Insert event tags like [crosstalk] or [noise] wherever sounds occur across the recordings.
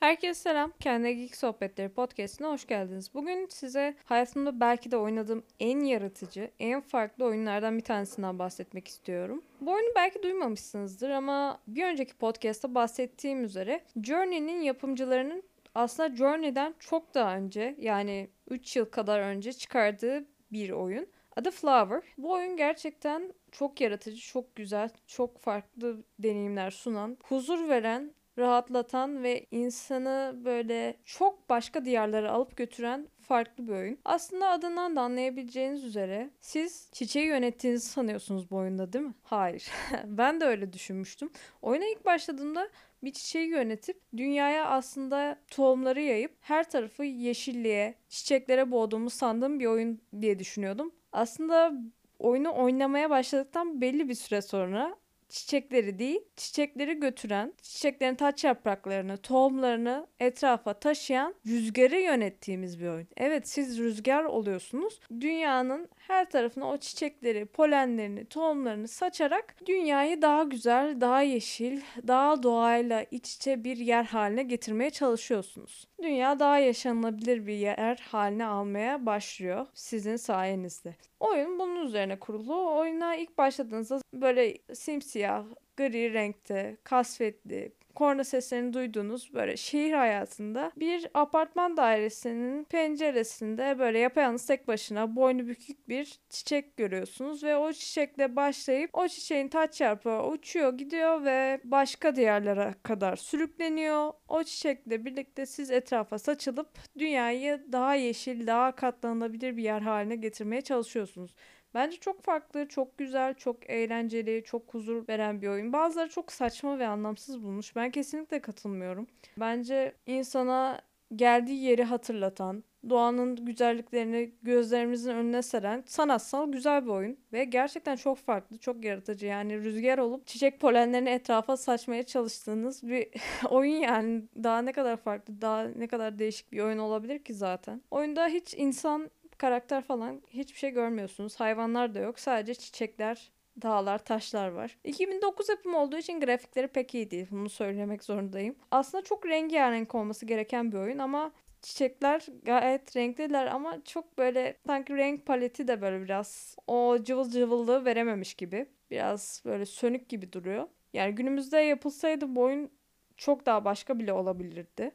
Herkese selam. Kendi Geek Sohbetleri podcastine hoş geldiniz. Bugün size hayatımda belki de oynadığım en yaratıcı, en farklı oyunlardan bir tanesinden bahsetmek istiyorum. Bu oyunu belki duymamışsınızdır ama bir önceki podcastta bahsettiğim üzere Journey'nin yapımcılarının aslında Journey'den çok daha önce yani 3 yıl kadar önce çıkardığı bir oyun. Adı Flower. Bu oyun gerçekten çok yaratıcı, çok güzel, çok farklı deneyimler sunan, huzur veren rahatlatan ve insanı böyle çok başka diyarlara alıp götüren farklı bir oyun. Aslında adından da anlayabileceğiniz üzere siz çiçeği yönettiğinizi sanıyorsunuz bu oyunda değil mi? Hayır. [laughs] ben de öyle düşünmüştüm. Oyuna ilk başladığımda bir çiçeği yönetip dünyaya aslında tohumları yayıp her tarafı yeşilliğe, çiçeklere boğduğumu sandığım bir oyun diye düşünüyordum. Aslında oyunu oynamaya başladıktan belli bir süre sonra çiçekleri değil, çiçekleri götüren, çiçeklerin taç yapraklarını, tohumlarını etrafa taşıyan rüzgarı yönettiğimiz bir oyun. Evet siz rüzgar oluyorsunuz. Dünyanın her tarafına o çiçekleri, polenlerini, tohumlarını saçarak dünyayı daha güzel, daha yeşil, daha doğayla iç içe bir yer haline getirmeye çalışıyorsunuz. Dünya daha yaşanılabilir bir yer haline almaya başlıyor sizin sayenizde. Oyun bunun üzerine kurulu. Oyuna ilk başladığınızda böyle simsiyah, gri renkte, kasvetli, korna seslerini duyduğunuz böyle şehir hayatında bir apartman dairesinin penceresinde böyle yapayalnız tek başına boynu bükük bir çiçek görüyorsunuz ve o çiçekle başlayıp o çiçeğin taç yaprağı uçuyor gidiyor ve başka diyarlara kadar sürükleniyor. O çiçekle birlikte siz etrafa saçılıp dünyayı daha yeşil, daha katlanılabilir bir yer haline getirmeye çalışıyorsunuz. Bence çok farklı, çok güzel, çok eğlenceli, çok huzur veren bir oyun. Bazıları çok saçma ve anlamsız bulmuş. Ben kesinlikle katılmıyorum. Bence insana geldiği yeri hatırlatan, doğanın güzelliklerini gözlerimizin önüne seren sanatsal güzel bir oyun ve gerçekten çok farklı, çok yaratıcı. Yani rüzgar olup çiçek polenlerini etrafa saçmaya çalıştığınız bir [laughs] oyun yani daha ne kadar farklı, daha ne kadar değişik bir oyun olabilir ki zaten. Oyunda hiç insan karakter falan hiçbir şey görmüyorsunuz. Hayvanlar da yok. Sadece çiçekler, dağlar, taşlar var. 2009 yapımı olduğu için grafikleri pek iyi değil. Bunu söylemek zorundayım. Aslında çok rengarenk olması gereken bir oyun ama çiçekler gayet renkliler ama çok böyle sanki renk paleti de böyle biraz o cıvıl cıvıllığı verememiş gibi. Biraz böyle sönük gibi duruyor. Yani günümüzde yapılsaydı bu oyun çok daha başka bile olabilirdi.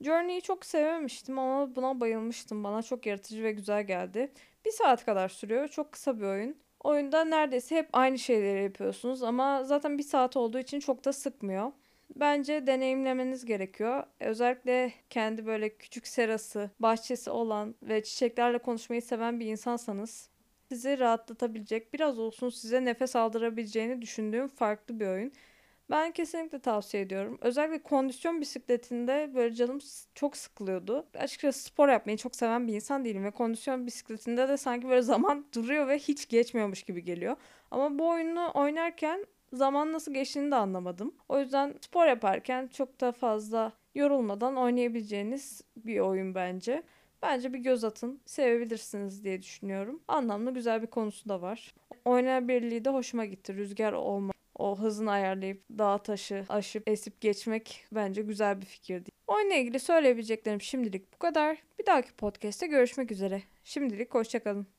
Journey'i çok sevememiştim ama buna bayılmıştım. Bana çok yaratıcı ve güzel geldi. Bir saat kadar sürüyor. Çok kısa bir oyun. Oyunda neredeyse hep aynı şeyleri yapıyorsunuz ama zaten bir saat olduğu için çok da sıkmıyor. Bence deneyimlemeniz gerekiyor. Özellikle kendi böyle küçük serası, bahçesi olan ve çiçeklerle konuşmayı seven bir insansanız sizi rahatlatabilecek, biraz olsun size nefes aldırabileceğini düşündüğüm farklı bir oyun. Ben kesinlikle tavsiye ediyorum. Özellikle kondisyon bisikletinde böyle canım çok sıkılıyordu. Açıkçası spor yapmayı çok seven bir insan değilim ve kondisyon bisikletinde de sanki böyle zaman [laughs] duruyor ve hiç geçmiyormuş gibi geliyor. Ama bu oyunu oynarken zaman nasıl geçtiğini de anlamadım. O yüzden spor yaparken çok da fazla yorulmadan oynayabileceğiniz bir oyun bence. Bence bir göz atın. Sevebilirsiniz diye düşünüyorum. Anlamlı güzel bir konusu da var. Oynayabilirliği de hoşuma gitti. Rüzgar olma o hızını ayarlayıp dağ taşı aşıp esip geçmek bence güzel bir fikirdi. Oyunla ilgili söyleyebileceklerim şimdilik bu kadar. Bir dahaki podcast'te görüşmek üzere. Şimdilik hoşçakalın.